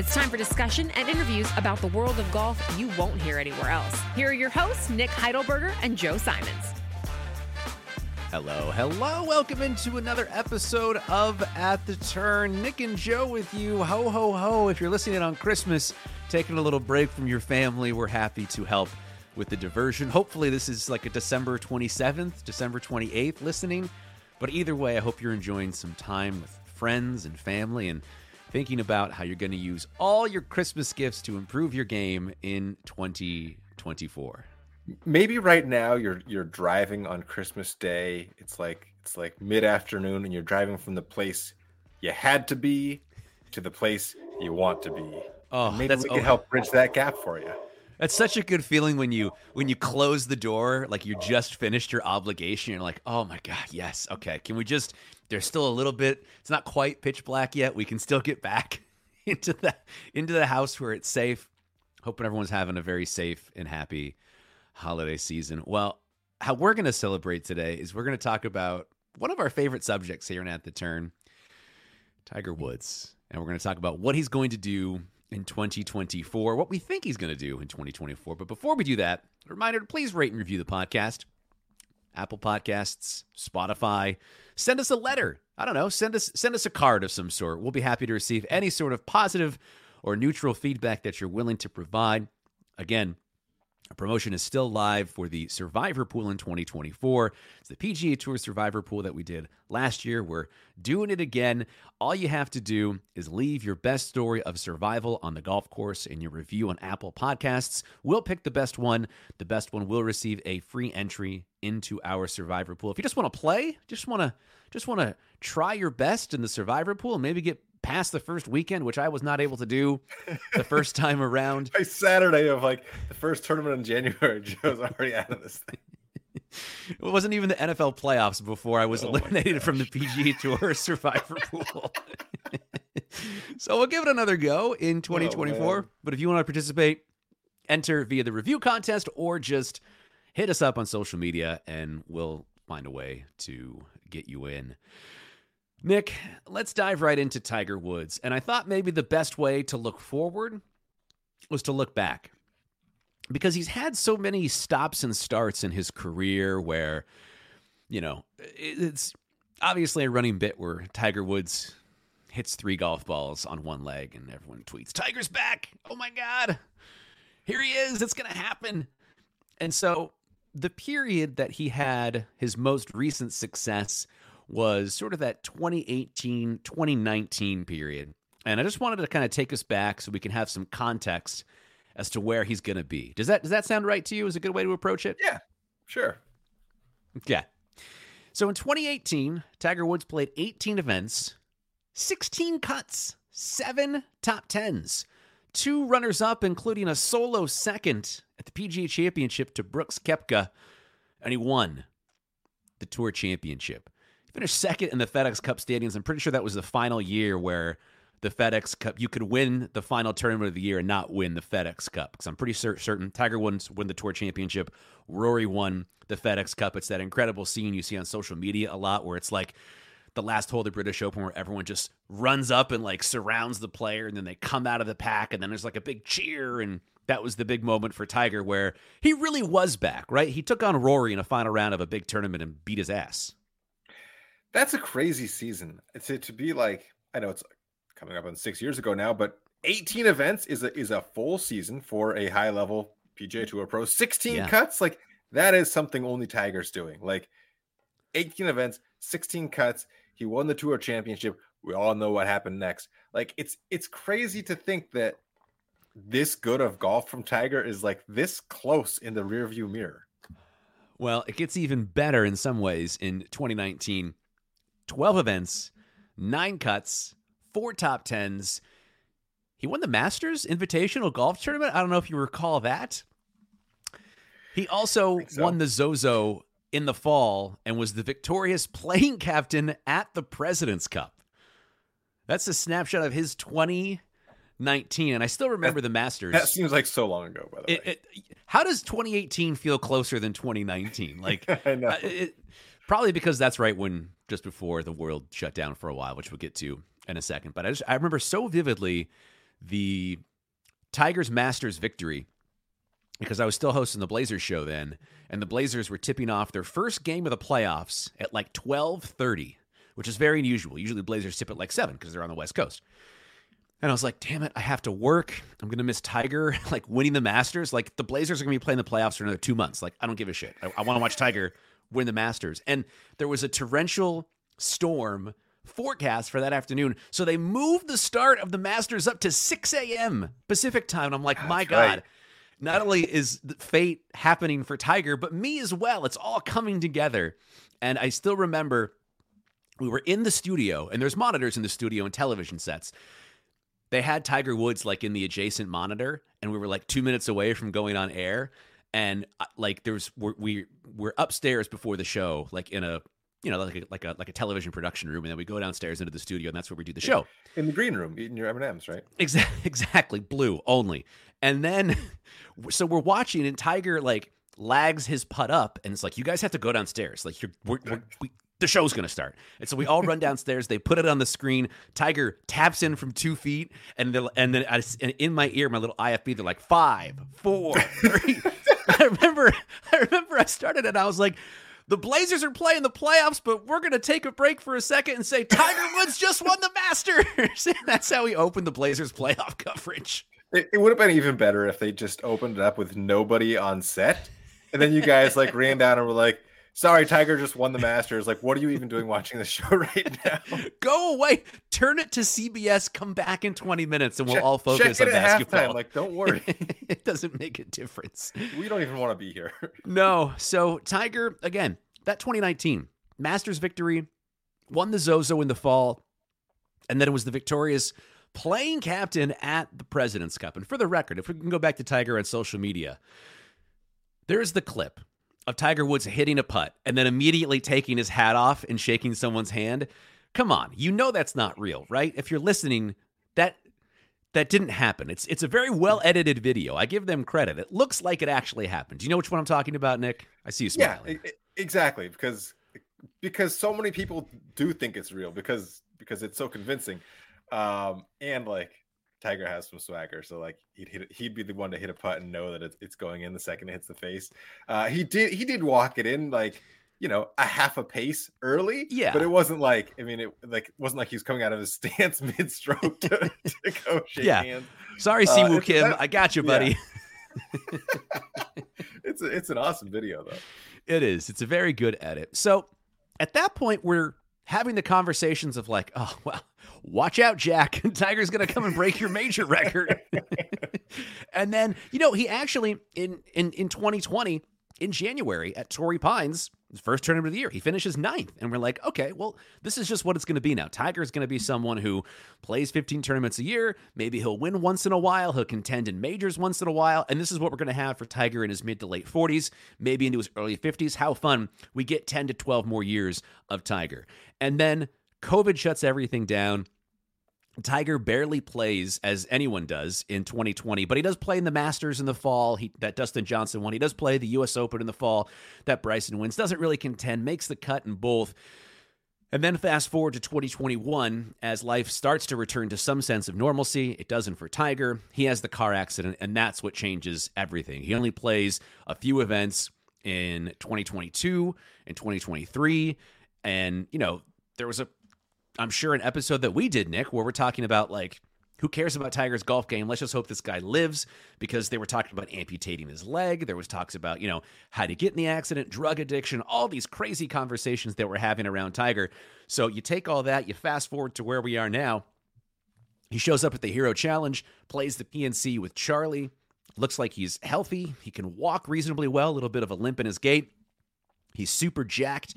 It's time for discussion and interviews about the world of golf you won't hear anywhere else. Here are your hosts, Nick Heidelberger and Joe Simons. Hello, hello. Welcome into another episode of At the Turn. Nick and Joe with you. Ho, ho, ho. If you're listening on Christmas, taking a little break from your family, we're happy to help with the diversion. Hopefully, this is like a December 27th, December 28th listening. But either way, I hope you're enjoying some time with friends and family and thinking about how you're going to use all your Christmas gifts to improve your game in 2024. Maybe right now you're you're driving on Christmas Day. It's like it's like mid-afternoon and you're driving from the place you had to be to the place you want to be. Oh, and maybe that's, we can help bridge that gap for you. That's such a good feeling when you when you close the door, like you just finished your obligation. You're like, oh my god, yes, okay. Can we just there's still a little bit. It's not quite pitch black yet. We can still get back into the into the house where it's safe. Hoping everyone's having a very safe and happy holiday season. Well, how we're going to celebrate today is we're going to talk about one of our favorite subjects here At the Turn, Tiger Woods. And we're going to talk about what he's going to do in 2024, what we think he's going to do in 2024. But before we do that, a reminder to please rate and review the podcast. Apple Podcasts, Spotify. Send us a letter. I don't know, send us send us a card of some sort. We'll be happy to receive any sort of positive or neutral feedback that you're willing to provide. Again, a promotion is still live for the Survivor Pool in 2024. It's the PGA Tour Survivor Pool that we did last year. We're doing it again. All you have to do is leave your best story of survival on the golf course in your review on Apple Podcasts. We'll pick the best one. The best one will receive a free entry into our Survivor Pool. If you just want to play, just want to just want to try your best in the Survivor Pool, and maybe get past the first weekend, which I was not able to do the first time around. By Saturday of like the first tournament in January, Joe's already out of this thing. It wasn't even the NFL playoffs before I was oh eliminated from the PGA Tour Survivor Pool. so we'll give it another go in 2024. Oh, but if you want to participate, enter via the review contest or just hit us up on social media and we'll find a way to get you in. Nick, let's dive right into Tiger Woods. And I thought maybe the best way to look forward was to look back because he's had so many stops and starts in his career where, you know, it's obviously a running bit where Tiger Woods hits three golf balls on one leg and everyone tweets, Tiger's back. Oh my God. Here he is. It's going to happen. And so the period that he had his most recent success was sort of that 2018 2019 period. And I just wanted to kind of take us back so we can have some context as to where he's going to be. Does that does that sound right to you? Is a good way to approach it? Yeah, sure. Yeah. So in 2018, Tiger Woods played 18 events, 16 cuts, seven top tens, two runners up, including a solo second at the PGA Championship to Brooks Koepka, and he won the Tour Championship finished second in the FedEx Cup standings. I'm pretty sure that was the final year where the FedEx Cup you could win the final tournament of the year and not win the FedEx Cup. Because I'm pretty certain Tiger wouldn't win the Tour Championship. Rory won the FedEx Cup. It's that incredible scene you see on social media a lot where it's like the last hole of the British Open where everyone just runs up and like surrounds the player and then they come out of the pack and then there's like a big cheer and that was the big moment for Tiger where he really was back, right? He took on Rory in a final round of a big tournament and beat his ass. That's a crazy season. To to be like, I know it's coming up on six years ago now, but 18 events is a is a full season for a high level PGA Tour pro. 16 yeah. cuts, like that is something only Tiger's doing. Like 18 events, 16 cuts. He won the Tour Championship. We all know what happened next. Like it's it's crazy to think that this good of golf from Tiger is like this close in the rearview mirror. Well, it gets even better in some ways in 2019 12 events, nine cuts, four top tens. He won the Masters Invitational Golf Tournament. I don't know if you recall that. He also so. won the Zozo in the fall and was the victorious playing captain at the President's Cup. That's a snapshot of his 2019. And I still remember that, the Masters. That seems like so long ago, by the it, way. It, how does 2018 feel closer than 2019? Like, I know. Uh, it, probably because that's right when just before the world shut down for a while, which we'll get to in a second. But I just I remember so vividly the Tigers Masters victory because I was still hosting the Blazers show then, and the Blazers were tipping off their first game of the playoffs at like 12:30, which is very unusual. Usually Blazers tip at like 7 because they're on the West Coast. And I was like, damn it, I have to work. I'm going to miss Tiger, like winning the Masters. Like, the Blazers are going to be playing the playoffs for another two months. Like, I don't give a shit. I, I want to watch Tiger win the Masters. And there was a torrential storm forecast for that afternoon. So they moved the start of the Masters up to 6 a.m. Pacific time. And I'm like, my God. Right. Not only is fate happening for Tiger, but me as well. It's all coming together. And I still remember we were in the studio, and there's monitors in the studio and television sets they had Tiger Woods like in the adjacent monitor, and we were like two minutes away from going on air. And uh, like there was we're, we we're upstairs before the show, like in a you know like a, like a like a television production room, and then we go downstairs into the studio, and that's where we do the show in the green room, eating your M and M's, right? Exactly, exactly, blue only. And then so we're watching, and Tiger like lags his putt up, and it's like you guys have to go downstairs. Like you're we're, we're, we the show's to start. And so we all run downstairs. They put it on the screen. Tiger taps in from two feet, and and then I, and in my ear, my little IFB, they're like five, four, three. I remember, I remember, I started and I was like. The Blazers are playing the playoffs, but we're going to take a break for a second and say Tiger Woods just won the Masters. That's how we opened the Blazers playoff coverage. It, it would have been even better if they just opened it up with nobody on set. And then you guys like ran down and were like, sorry, Tiger just won the Masters. Like, what are you even doing watching the show right now? Go away. Turn it to CBS. Come back in 20 minutes and we'll check, all focus on basketball. Halftime. Like, don't worry. it doesn't make a difference. We don't even want to be here. no. So, Tiger, again, that 2019 Masters victory, won the Zozo in the fall, and then it was the victorious playing captain at the President's Cup. And for the record, if we can go back to Tiger on social media, there's the clip of Tiger Woods hitting a putt and then immediately taking his hat off and shaking someone's hand. Come on, you know that's not real, right? If you're listening, that that didn't happen. It's it's a very well edited video. I give them credit. It looks like it actually happened. Do you know which one I'm talking about, Nick? I see you smiling. Yeah, exactly. Because because so many people do think it's real because because it's so convincing. Um, and like Tiger has some swagger, so like he'd hit, he'd be the one to hit a putt and know that it's, it's going in the second it hits the face. Uh, he did he did walk it in like you know a half a pace early, yeah, but it wasn't like I mean it like wasn't like he was coming out of his stance mid stroke to, to, go shake yeah. hands. Sorry, Siwoo uh, Kim, I got you, buddy. Yeah. it's a, it's an awesome video though. It is. It's a very good edit. So at that point, we're having the conversations of like, oh well watch out, Jack. Tiger's to come and break your major record. and then, you know, he actually in in in 2020 in January at Torrey Pines, his first tournament of the year, he finishes ninth. And we're like, okay, well, this is just what it's going to be now. Tiger's going to be someone who plays 15 tournaments a year. Maybe he'll win once in a while. He'll contend in majors once in a while. And this is what we're going to have for Tiger in his mid to late 40s, maybe into his early 50s. How fun. We get 10 to 12 more years of Tiger. And then COVID shuts everything down. Tiger barely plays as anyone does in 2020, but he does play in the Masters in the fall. He, that Dustin Johnson won. He does play the U.S. Open in the fall. That Bryson wins. Doesn't really contend. Makes the cut in both. And then fast forward to 2021, as life starts to return to some sense of normalcy. It doesn't for Tiger. He has the car accident, and that's what changes everything. He only plays a few events in 2022 and 2023. And, you know, there was a I'm sure, an episode that we did, Nick, where we're talking about like, who cares about Tiger's golf game? Let's just hope this guy lives because they were talking about amputating his leg. There was talks about, you know, how to get in the accident, drug addiction, all these crazy conversations that we're having around Tiger. So you take all that, you fast forward to where we are now. He shows up at the Hero Challenge, plays the PNC with Charlie. Looks like he's healthy. He can walk reasonably well, a little bit of a limp in his gait. He's super jacked.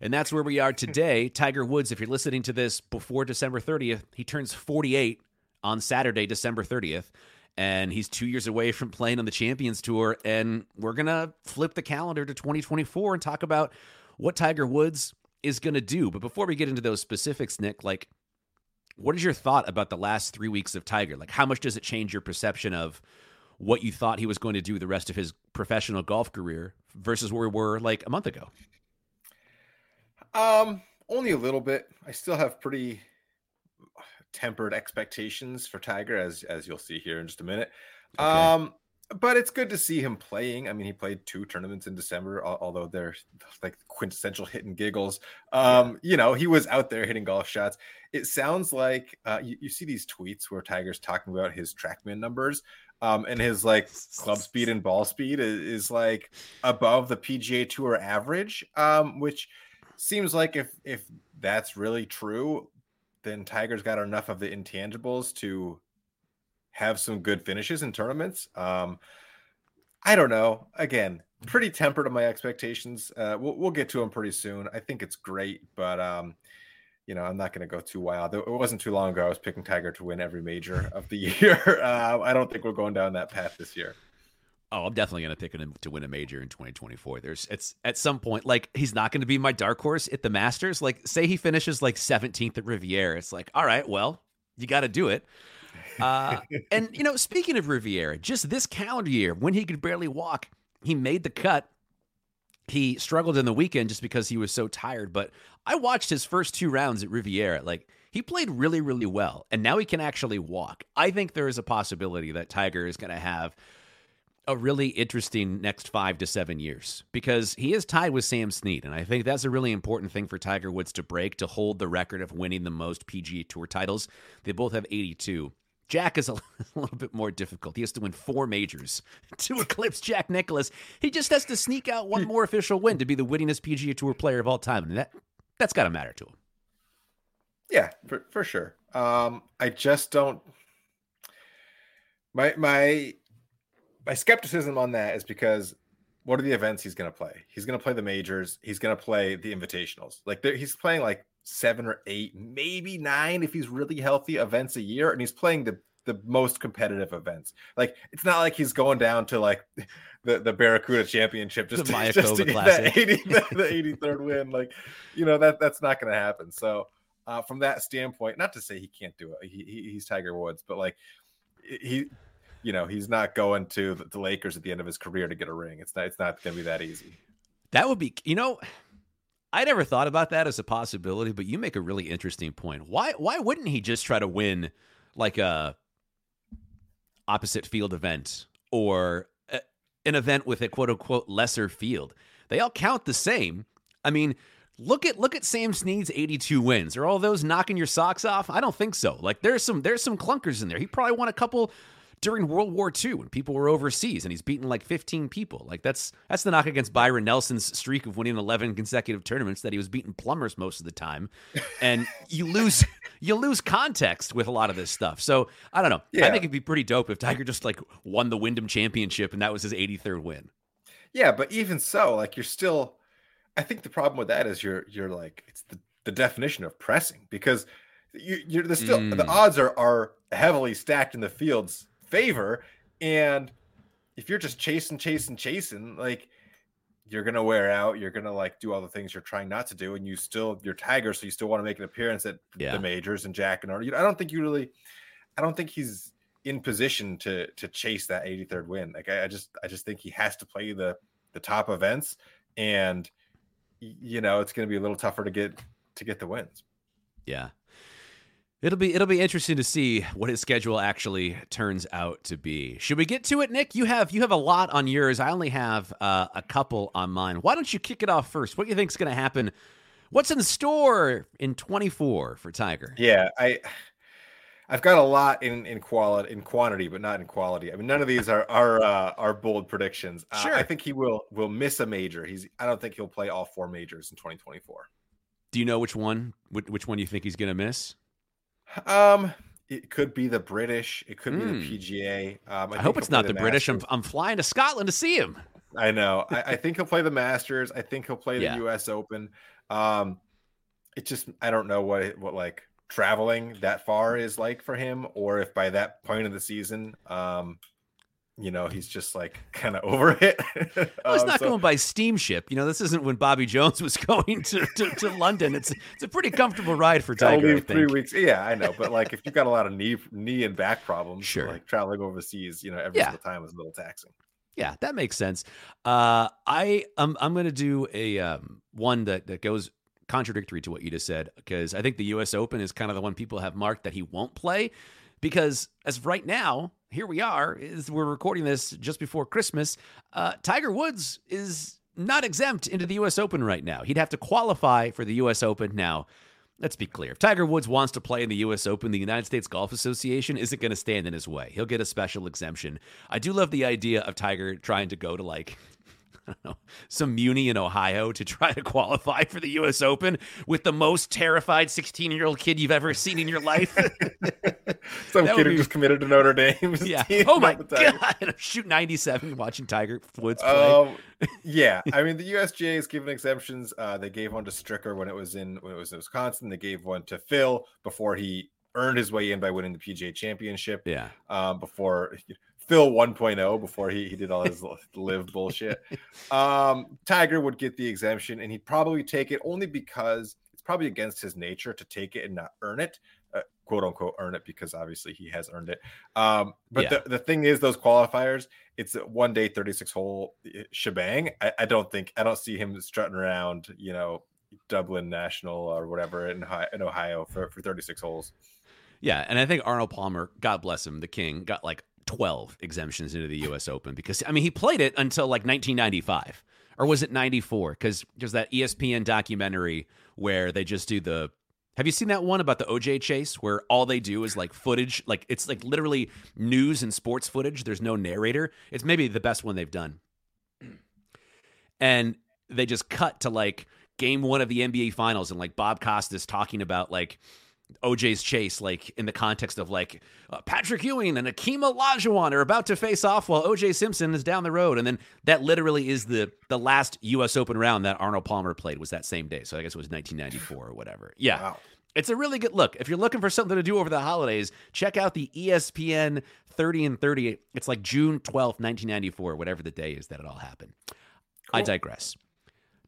And that's where we are today. Tiger Woods, if you're listening to this before December 30th, he turns 48 on Saturday, December 30th. And he's two years away from playing on the Champions Tour. And we're going to flip the calendar to 2024 and talk about what Tiger Woods is going to do. But before we get into those specifics, Nick, like, what is your thought about the last three weeks of Tiger? Like, how much does it change your perception of what you thought he was going to do the rest of his professional golf career versus where we were like a month ago? Um, only a little bit. I still have pretty tempered expectations for Tiger, as as you'll see here in just a minute. Okay. Um, but it's good to see him playing. I mean, he played two tournaments in December, although they're like quintessential hit and giggles. Um. You know, he was out there hitting golf shots. It sounds like uh, you, you, see these tweets where Tiger's talking about his TrackMan numbers, um, and his like club speed and ball speed is, is like above the PGA Tour average, um, which seems like if if that's really true, then Tiger's got enough of the intangibles to have some good finishes in tournaments. Um, I don't know. Again, pretty tempered on my expectations. Uh, we'll, we'll get to them pretty soon. I think it's great, but um, you know, I'm not going to go too wild. It wasn't too long ago I was picking Tiger to win every major of the year. Uh, I don't think we're going down that path this year. Oh, I'm definitely going to pick him to win a major in 2024. There's it's at some point like he's not going to be my dark horse at the Masters. Like say he finishes like 17th at Riviera, it's like all right, well you got to do it. Uh, and you know, speaking of Riviera, just this calendar year, when he could barely walk, he made the cut. He struggled in the weekend just because he was so tired. But I watched his first two rounds at Riviera. Like he played really, really well, and now he can actually walk. I think there is a possibility that Tiger is going to have a really interesting next five to seven years because he is tied with Sam Snead. And I think that's a really important thing for Tiger Woods to break to hold the record of winning the most PGA Tour titles. They both have 82. Jack is a, little bit more difficult. He has to win four majors to eclipse Jack Nicklaus. He just has to sneak out one more official win to be the winningest PGA Tour player of all time, and that that's got to matter to him. Yeah, for, for sure. Um, I just don't. My my my skepticism on that is because what are the events he's going to play? He's going to play the majors. He's going to play the invitationals. Like he's playing like seven or eight, maybe nine if he's really healthy events a year, and he's playing the the most competitive events. Like it's not like he's going down to like the, the Barracuda Championship just the to, just to get that 80, the, the 83rd win. Like you know that that's not going to happen. So uh, from that standpoint, not to say he can't do it. He, he, he's Tiger Woods, but like he. You know he's not going to the Lakers at the end of his career to get a ring. It's not. It's not going to be that easy. That would be. You know, I never thought about that as a possibility, but you make a really interesting point. Why why wouldn't he just try to win like a opposite field event or a, an event with a quote unquote lesser field? They all count the same. I mean, look at look at Sam Snead's 82 wins. Are all those knocking your socks off? I don't think so. Like there's some there's some clunkers in there. He probably won a couple during World War II when people were overseas and he's beaten like 15 people. Like that's that's the knock against Byron Nelson's streak of winning 11 consecutive tournaments that he was beating plumbers most of the time. And you lose you lose context with a lot of this stuff. So, I don't know. Yeah. I think it'd be pretty dope if Tiger just like won the Wyndham Championship and that was his 83rd win. Yeah, but even so, like you're still I think the problem with that is you're you're like it's the the definition of pressing because you, are the still mm. the odds are are heavily stacked in the fields favor. And if you're just chasing, chasing, chasing, like you're gonna wear out. You're gonna like do all the things you're trying not to do, and you still you're Tiger, so you still want to make an appearance at yeah. the majors and Jack and Arnold. I don't think you really, I don't think he's in position to to chase that 83rd win. Like I, I just I just think he has to play the the top events, and you know it's gonna be a little tougher to get to get the wins. Yeah. It'll be it'll be interesting to see what his schedule actually turns out to be. Should we get to it, Nick? You have you have a lot on yours. I only have uh, a couple on mine. Why don't you kick it off first? What do you think is going to happen? What's in store in 24 for Tiger? Yeah, I I've got a lot in in quality in quantity, but not in quality. I mean, none of these are are uh, are bold predictions. Sure. Uh, I think he will will miss a major. He's I don't think he'll play all four majors in 2024. Do you know which one which one you think he's going to miss? Um, it could be the British. It could mm. be the hmm. PGA. Um, I, I hope it's not the, the British. I'm, I'm flying to Scotland to see him. I know. I, I, think he'll play the Masters. I think he'll play the yeah. U.S. Open. Um, it just I don't know what what like traveling that far is like for him, or if by that point of the season, um, you know, he's just like kind of over it. well, he's um, not so, going by steamship. You know, this isn't when Bobby Jones was going to, to, to London. It's it's a pretty comfortable ride for Tiger. Only three weeks. Yeah, I know. But like, if you've got a lot of knee knee and back problems, sure. like traveling overseas, you know, every yeah. single time is a little taxing. Yeah, that makes sense. Uh, I I'm I'm going to do a um, one that that goes contradictory to what you just said because I think the U.S. Open is kind of the one people have marked that he won't play because as of right now, here we are, is we're recording this just before Christmas. Uh, Tiger Woods is not exempt into the U.S. Open right now. He'd have to qualify for the U.S. Open now. Let's be clear. If Tiger Woods wants to play in the U.S. Open, the United States Golf Association isn't going to stand in his way. He'll get a special exemption. I do love the idea of Tiger trying to go to like know, some muni in Ohio to try to qualify for the U.S. Open with the most terrified 16 year old kid you've ever seen in your life. some kid who just committed to Notre Dame. Yeah. Oh my god! Shoot 97 watching Tiger Woods play. Um, yeah, I mean the USGA has given exemptions. Uh, they gave one to Stricker when it was in when it was in Wisconsin. They gave one to Phil before he earned his way in by winning the PGA Championship. Yeah. Um, before Phil 1.0 before he, he did all his live bullshit. Um, Tiger would get the exemption and he'd probably take it only because it's probably against his nature to take it and not earn it, uh, quote unquote, earn it because obviously he has earned it. Um, but yeah. the, the thing is, those qualifiers, it's a one day 36 hole eh, shebang. I, I don't think, I don't see him strutting around, you know, Dublin National or whatever in, in Ohio for, for 36 holes. Yeah, and I think Arnold Palmer, God bless him, the king, got like 12 exemptions into the US Open because I mean he played it until like 1995 or was it 94 cuz there's that ESPN documentary where they just do the have you seen that one about the OJ chase where all they do is like footage like it's like literally news and sports footage. There's no narrator. It's maybe the best one they've done. And they just cut to like game 1 of the NBA finals and like Bob Costas talking about like OJ's chase, like in the context of like uh, Patrick Ewing and Akeem Olajuwon are about to face off while OJ Simpson is down the road, and then that literally is the the last U.S. Open round that Arnold Palmer played was that same day. So I guess it was 1994 or whatever. Yeah. Wow. It's a really good look. If you're looking for something to do over the holidays, check out the ESPN 30 and 30. It's like June 12th, 1994, whatever the day is that it all happened. Cool. I digress.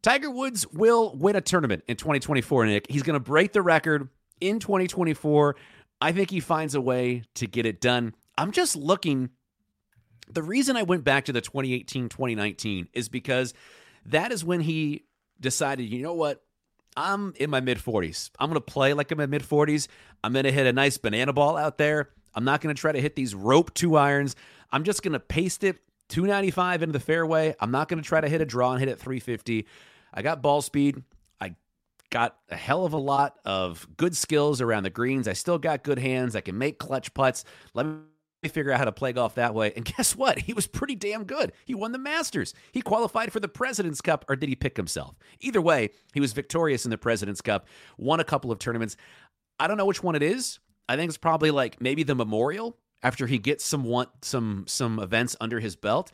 Tiger Woods will win a tournament in 2024, Nick. He's going to break the record in 2024. I think he finds a way to get it done. I'm just looking. The reason I went back to the 2018 2019 is because that is when he decided, you know what? I'm in my mid 40s. I'm going to play like I'm in mid 40s. I'm going to hit a nice banana ball out there. I'm not going to try to hit these rope two irons. I'm just going to paste it 295 into the fairway. I'm not going to try to hit a draw and hit it 350. I got ball speed got a hell of a lot of good skills around the greens. I still got good hands. I can make clutch putts. Let me figure out how to play golf that way. And guess what? He was pretty damn good. He won the Masters. He qualified for the President's Cup, or did he pick himself? Either way, he was victorious in the President's Cup, won a couple of tournaments. I don't know which one it is. I think it's probably like maybe the Memorial after he gets some want some some events under his belt.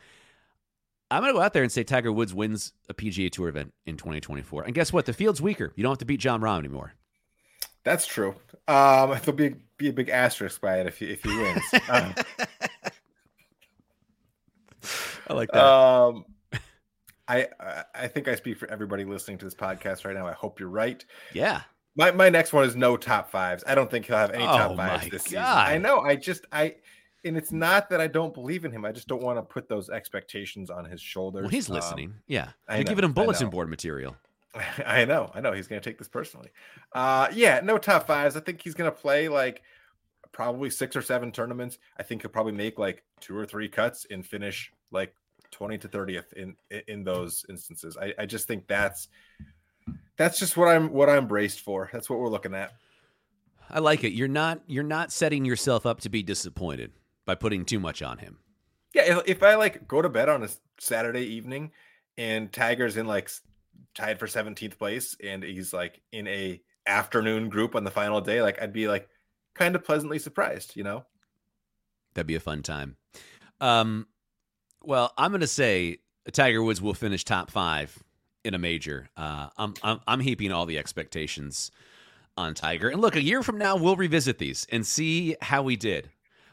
I'm going to go out there and say Tiger Woods wins a PGA Tour event in 2024. And guess what? The field's weaker. You don't have to beat Jon Rahm anymore. That's true. Um, there'll be be a big asterisk by it if he if he wins. um, I like that. Um, I I think I speak for everybody listening to this podcast right now. I hope you're right. Yeah. My my next one is no top fives. I don't think he'll have any oh top fives this God. season. I know. I just I and it's not that I don't believe in him. I just don't want to put those expectations on his shoulders. Well, he's um, listening. Um, yeah, I you're know, giving him bulletin board material. I know. I know. He's going to take this personally. Uh, yeah, no top fives. I think he's going to play like probably six or seven tournaments. I think he'll probably make like two or three cuts and finish like 20 to 30th in in those instances. I, I just think that's that's just what I'm what I'm braced for. That's what we're looking at. I like it. You're not you're not setting yourself up to be disappointed by putting too much on him. Yeah, if, if I like go to bed on a Saturday evening and Tiger's in like tied for 17th place and he's like in a afternoon group on the final day, like I'd be like kind of pleasantly surprised, you know? That'd be a fun time. Um, well, I'm going to say Tiger Woods will finish top five in a major. Uh, I'm, I'm, I'm heaping all the expectations on Tiger. And look, a year from now, we'll revisit these and see how we did.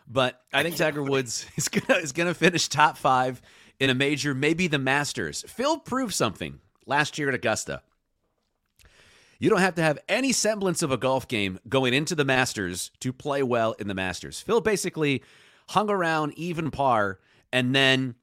But I think Tiger Woods is gonna is gonna finish top five in a major, maybe the Masters. Phil proved something last year at Augusta. You don't have to have any semblance of a golf game going into the Masters to play well in the Masters. Phil basically hung around even par and then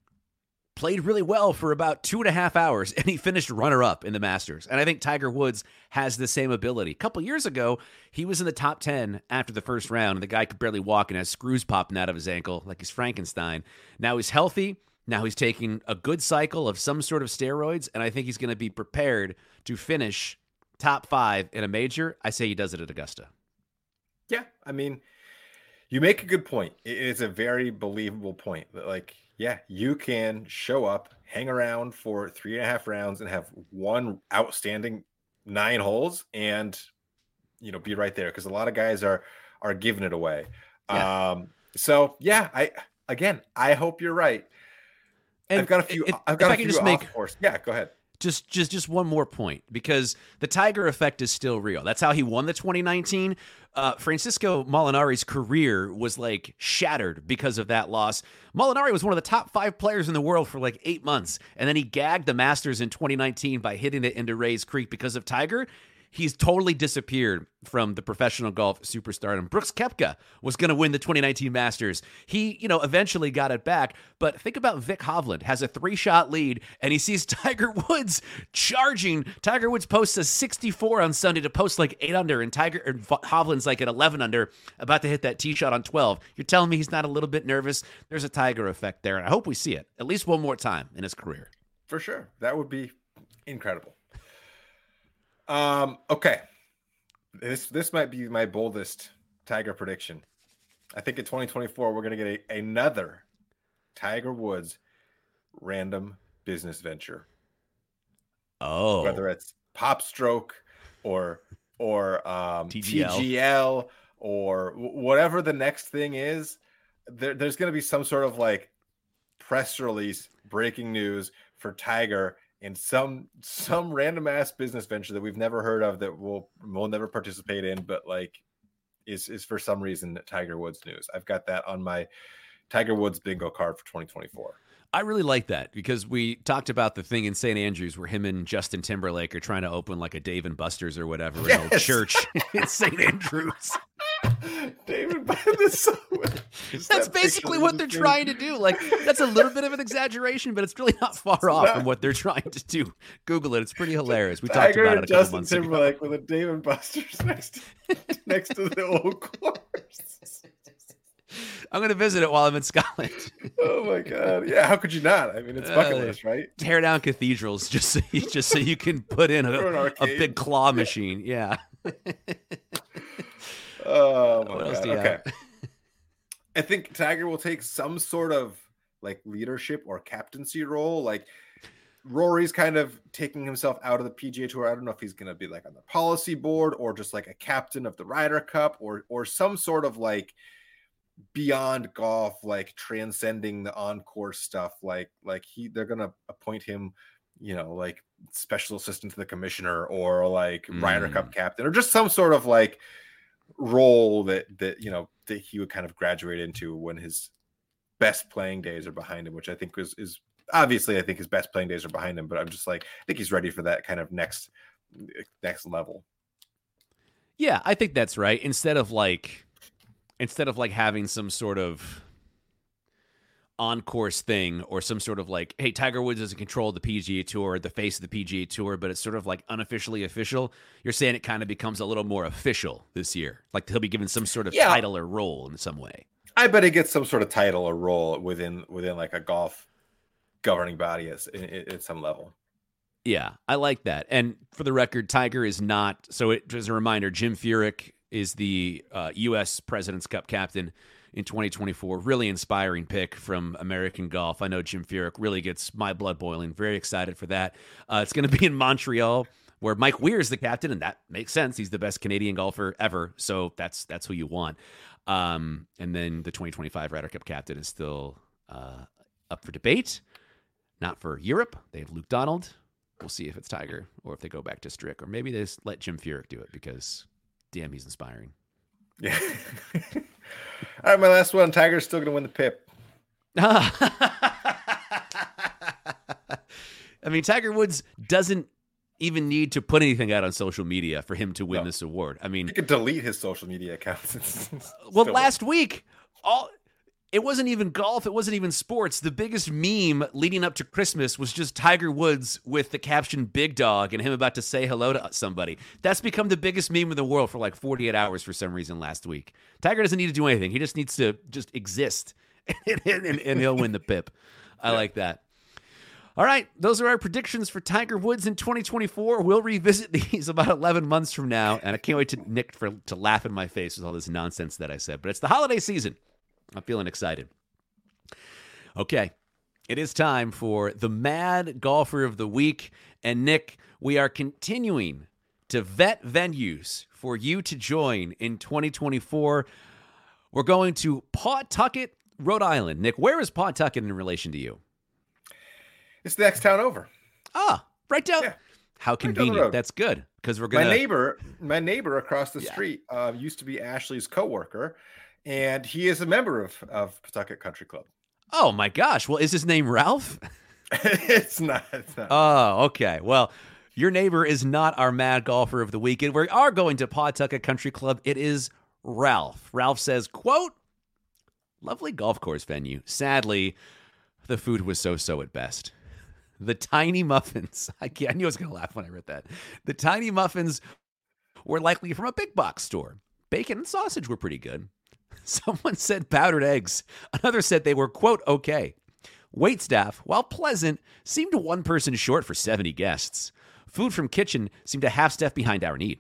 played really well for about two and a half hours and he finished runner up in the Masters. And I think Tiger Woods has the same ability. A couple years ago, he was in the top 10 after the first round, and the guy could barely walk and has screws popping out of his ankle like he's Frankenstein. Now he's healthy. Now he's taking a good cycle of some sort of steroids, and I think he's going to be prepared to finish top five in a major. I say he does it at Augusta. Yeah. I mean, you make a good point. It is a very believable point that, like, yeah, you can show up, hang around for three and a half rounds, and have one outstanding nine holes, and you know, be right there because a lot of guys are are giving it away. Yeah. Um, so yeah, I again, I hope you're right. And I've got a few. If, I've got if a I can few just make, course. Yeah, go ahead. Just, just, just one more point because the Tiger effect is still real. That's how he won the 2019. Uh, Francesco Molinari's career was like shattered because of that loss. Molinari was one of the top five players in the world for like eight months, and then he gagged the Masters in 2019 by hitting it into Rae's Creek because of Tiger he's totally disappeared from the professional golf superstardom. Brooks Koepka was going to win the 2019 Masters. He, you know, eventually got it back. But think about Vic Hovland has a three shot lead and he sees Tiger Woods charging. Tiger Woods posts a 64 on Sunday to post like eight under, and Tiger and Hovland's like at 11 under, about to hit that tee shot on 12. You're telling me he's not a little bit nervous? There's a Tiger effect there, and I hope we see it at least one more time in his career. For sure, that would be incredible. Um, okay. This this might be my boldest Tiger prediction. I think in 2024 we're going to get a, another Tiger Woods random business venture. Oh. Whether it's Pop Stroke or or um, TGL. TGL or whatever the next thing is, there, there's going to be some sort of like press release, breaking news for Tiger in some some random ass business venture that we've never heard of that we'll we'll never participate in, but like is is for some reason Tiger Woods news. I've got that on my Tiger Woods bingo card for 2024. I really like that because we talked about the thing in St. Andrews where him and Justin Timberlake are trying to open like a Dave and Buster's or whatever yes. an old church in St. Andrews. David this. That's that basically what they're trying to do. Like that's a little bit of an exaggeration, but it's really not far off from what they're trying to do. Google it; it's pretty hilarious. We Tiger talked about it a couple months Timberlake ago. with a Dave and Buster's next next to the old course. I'm going to visit it while I'm in Scotland. oh my god! Yeah, how could you not? I mean, it's bucket Uh, list, right? Tear down cathedrals just so you, just so you can put in a, a big claw machine. Yeah. Oh my What else god! do you Okay, have? I think Tiger will take some sort of like leadership or captaincy role. Like Rory's kind of taking himself out of the PGA Tour. I don't know if he's going to be like on the policy board or just like a captain of the Ryder Cup or or some sort of like beyond golf, like transcending the on-course stuff. Like like he they're going to appoint him, you know, like special assistant to the commissioner or like Ryder Mm. Cup captain or just some sort of like role that that you know that he would kind of graduate into when his best playing days are behind him, which I think is is obviously I think his best playing days are behind him, but I'm just like I think he's ready for that kind of next next level. Yeah, I think that's right. Instead of like instead of like having some sort of on course thing or some sort of like, hey, Tiger Woods is in control of the PGA Tour, the face of the PGA Tour, but it's sort of like unofficially official. You're saying it kind of becomes a little more official this year. Like he'll be given some sort of Yeah. title or role in some way. I bet he gets some sort of title or role within within like a golf governing body at, at, at some level. Yeah, I like that. And for the record, Tiger is not. So, it, as a reminder, Jim Furyk is the uh, U.S. President's Cup captain in 2024. Really inspiring pick from American golf. I know Jim Furyk really gets my blood boiling. Very excited for that. Uh, it's going to be in Montreal. Where Mike Weir is the captain, and that makes sense. He's the best Canadian golfer ever, so that's that's who you want. Um, and then the 2025 Ryder Cup captain is still uh, up for debate. Not for Europe. They have Luke Donald. We'll see if it's Tiger or if they go back to Strick, or maybe they just let Jim Furyk do it because, damn, he's inspiring. Yeah. All right, my last one. Tiger's still going to win the Pip. I mean, Tiger Woods doesn't even need to put anything out on social media for him to win No. this award. I mean, He could delete his social media accounts. well, last week, all it wasn't even golf. It wasn't even sports. The biggest meme leading up to Christmas was just Tiger Woods with the caption "Big Dog" and him about to say hello to somebody. That's become the biggest meme in the world for like 48 hours for some reason last week. Tiger doesn't need to do anything. He just needs to just exist, and, and, and he'll win the pip. I like that. All right, those are our predictions for Tiger Woods in 2024. We'll revisit these about 11 months from now, and I can't wait to Nick for to laugh in my face with all this nonsense that I said. But it's the holiday season. I'm feeling excited. Okay, it is time for the Mad Golfer of the Week. And Nick, we are continuing to vet venues for you to join in 2024. We're going to Pawtucket, Rhode Island. Nick, where is Pawtucket in relation to you? It's the next town over. Ah, right down. Yeah. How Right down convenient. That's good because we're gonna. My neighbor, my neighbor across the Yeah. street, uh, used to be Ashley's coworker, and he is a member of of Pawtucket Country Club. Oh my gosh! Well, is his name Ralph? it's not. It's not. Oh, okay. Well, your neighbor is not our mad golfer of the weekend. We are going to Pawtucket Country Club. It is Ralph. Ralph says, "quote Lovely golf course venue. Sadly, the food was so-so at best. The tiny muffins. I, can't, I knew I was going to laugh when I read that. The tiny muffins were likely from a big box store. Bacon and sausage were pretty good. Someone said powdered eggs. Another said they were, quote, okay. Wait staff, while pleasant, seemed one person short for 70 guests. Food from kitchen seemed a half step behind our need.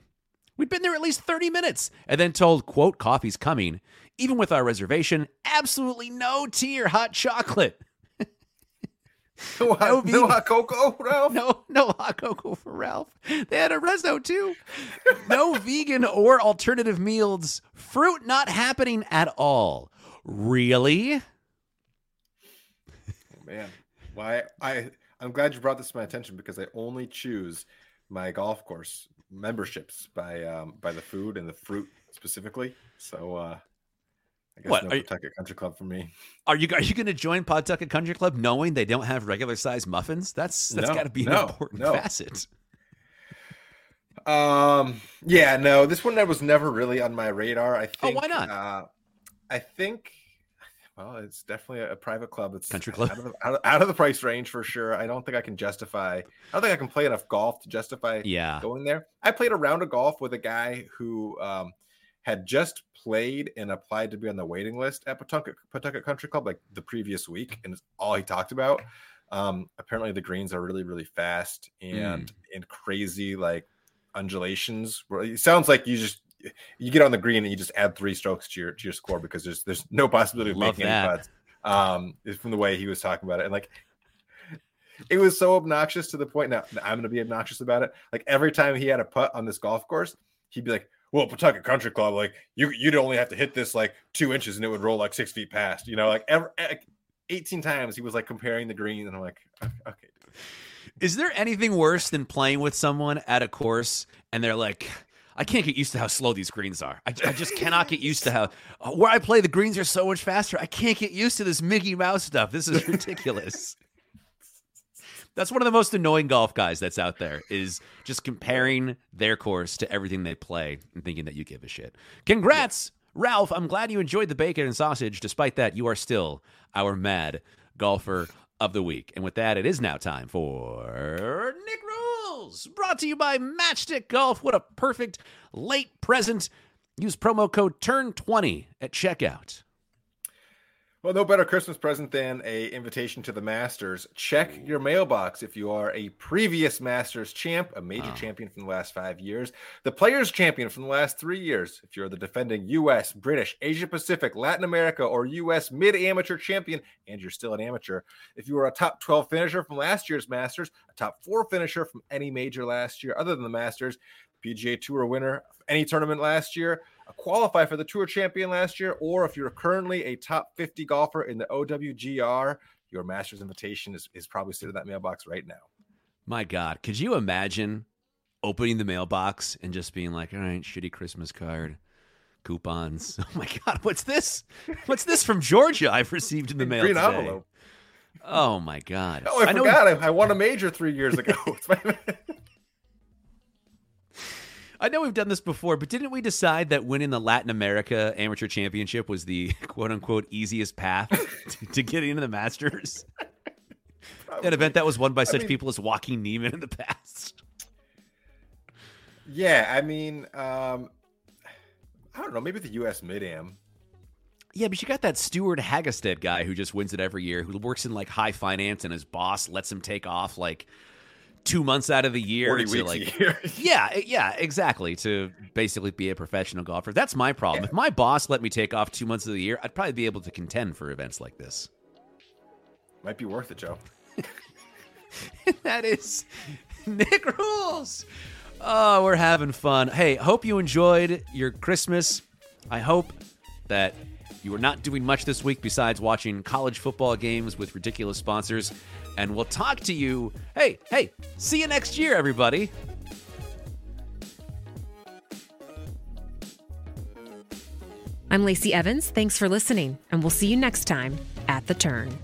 We'd been there at least 30 minutes and then told, quote, coffee's coming. Even with our reservation, absolutely no tea or hot chocolate. No, hot, no hot cocoa, Ralph. No, no hot cocoa for Ralph. They had a reso too. No vegan or alternative meals. Fruit not happening at all. Really? Oh, man, why? I I'm glad you brought this to my attention because I only choose my golf course memberships by um by the food and the fruit specifically. So uh I guess What, no are you- Country Club for me. Are you are you going to join Pawtucket Country Club knowing they don't have regular size muffins? That's that's No, got to be an no, important no. facet. Um, yeah, no, this one that was never really on my radar. I Oh, think. why not? Uh, I think. Well, it's definitely a, a private club. It's Country club. out of, the, out, of, out of the price range for sure. I don't think I can justify. I don't think I can play enough golf to justify Yeah. going there. I played a round of golf with a guy who um, had just played and applied to be on the waiting list at Pawtucket, Pawtucket Country Club like the previous week, and it's all he talked about. Um, apparently, the greens are really, really fast and and crazy like undulations. It sounds like you just you get on the green and you just add three strokes to your to your score because there's there's no possibility of Love making that. any putts. Um, is from the way he was talking about it, and like it was so obnoxious to the point. Now I'm going to be obnoxious about it. Like every time he had a putt on this golf course, he'd be like, "Well, Pawtucket Country Club, like you you'd only have to hit this like two inches and it would roll like six feet past." You know, like 18 times he was like comparing the green and I'm like okay dude. Is there anything worse than playing with someone at a course and they're like, I can't get used to how slow these greens are. I, I just cannot get used to how where I play the greens are so much faster. I can't get used to this Mickey Mouse stuff. This is ridiculous. That's one of the most annoying golf guys that's out there is just comparing their course to everything they play and thinking that you give a shit. Congrats, Ralph. I'm glad you enjoyed the bacon and sausage. Despite that, you are still our mad golfer of the week. And with that, it is now time for Nick Rules, brought to you by Matchstick Golf. What a perfect late present. Use promo code TURN20 at checkout. Well, no better Christmas present than a invitation to the Masters. Check your mailbox if you are a previous Masters champ, a major Wow. champion from the last five years, the Players champion from the last three years. If you're the defending U.S., British, Asia Pacific, Latin America, or U.S. mid-amateur champion, and you're still an amateur. If you are a top 12 finisher from last year's Masters, a top four finisher from any major last year other than the Masters, PGA Tour winner of any tournament last year, qualify for the Tour champion last year, or if you're currently a top 50 golfer in the OWGR, your Masters invitation is, is probably sitting in that mailbox right now. My God, could you imagine opening the mailbox and just being like, all right, shitty Christmas card, coupons. Oh my God, what's this? What's this from Georgia I've received in the mail Green today? envelope. Oh my God. Oh, I, know forgot. I, I won a major three years ago. I know we've done this before, but didn't we decide that winning the Latin America Amateur Championship was the quote unquote easiest path to, to getting into the Masters? An event that was won by such mean- people as Joaquin Niemann in the past. Yeah, I mean, um, I don't know. Maybe the U.S. Mid Am. Yeah, but you got that Stewart Hagestad guy who just wins it every year, who works in like high finance, and his boss lets him take off like two months out of the year to like year. Yeah, yeah, exactly. To basically be a professional golfer. That's my problem. If my boss let me take off two months of the year, I'd probably be able to contend for events like this. Might be worth it, Joe. that is Nick Rules. Oh, we're having fun. Hey, hope you enjoyed your Christmas. I hope that you are not doing much this week besides watching college football games with ridiculous sponsors. And we'll talk to you. Hey, hey, see you next year, everybody. I'm Lacey Evans. Thanks for listening, and we'll see you next time at the turn.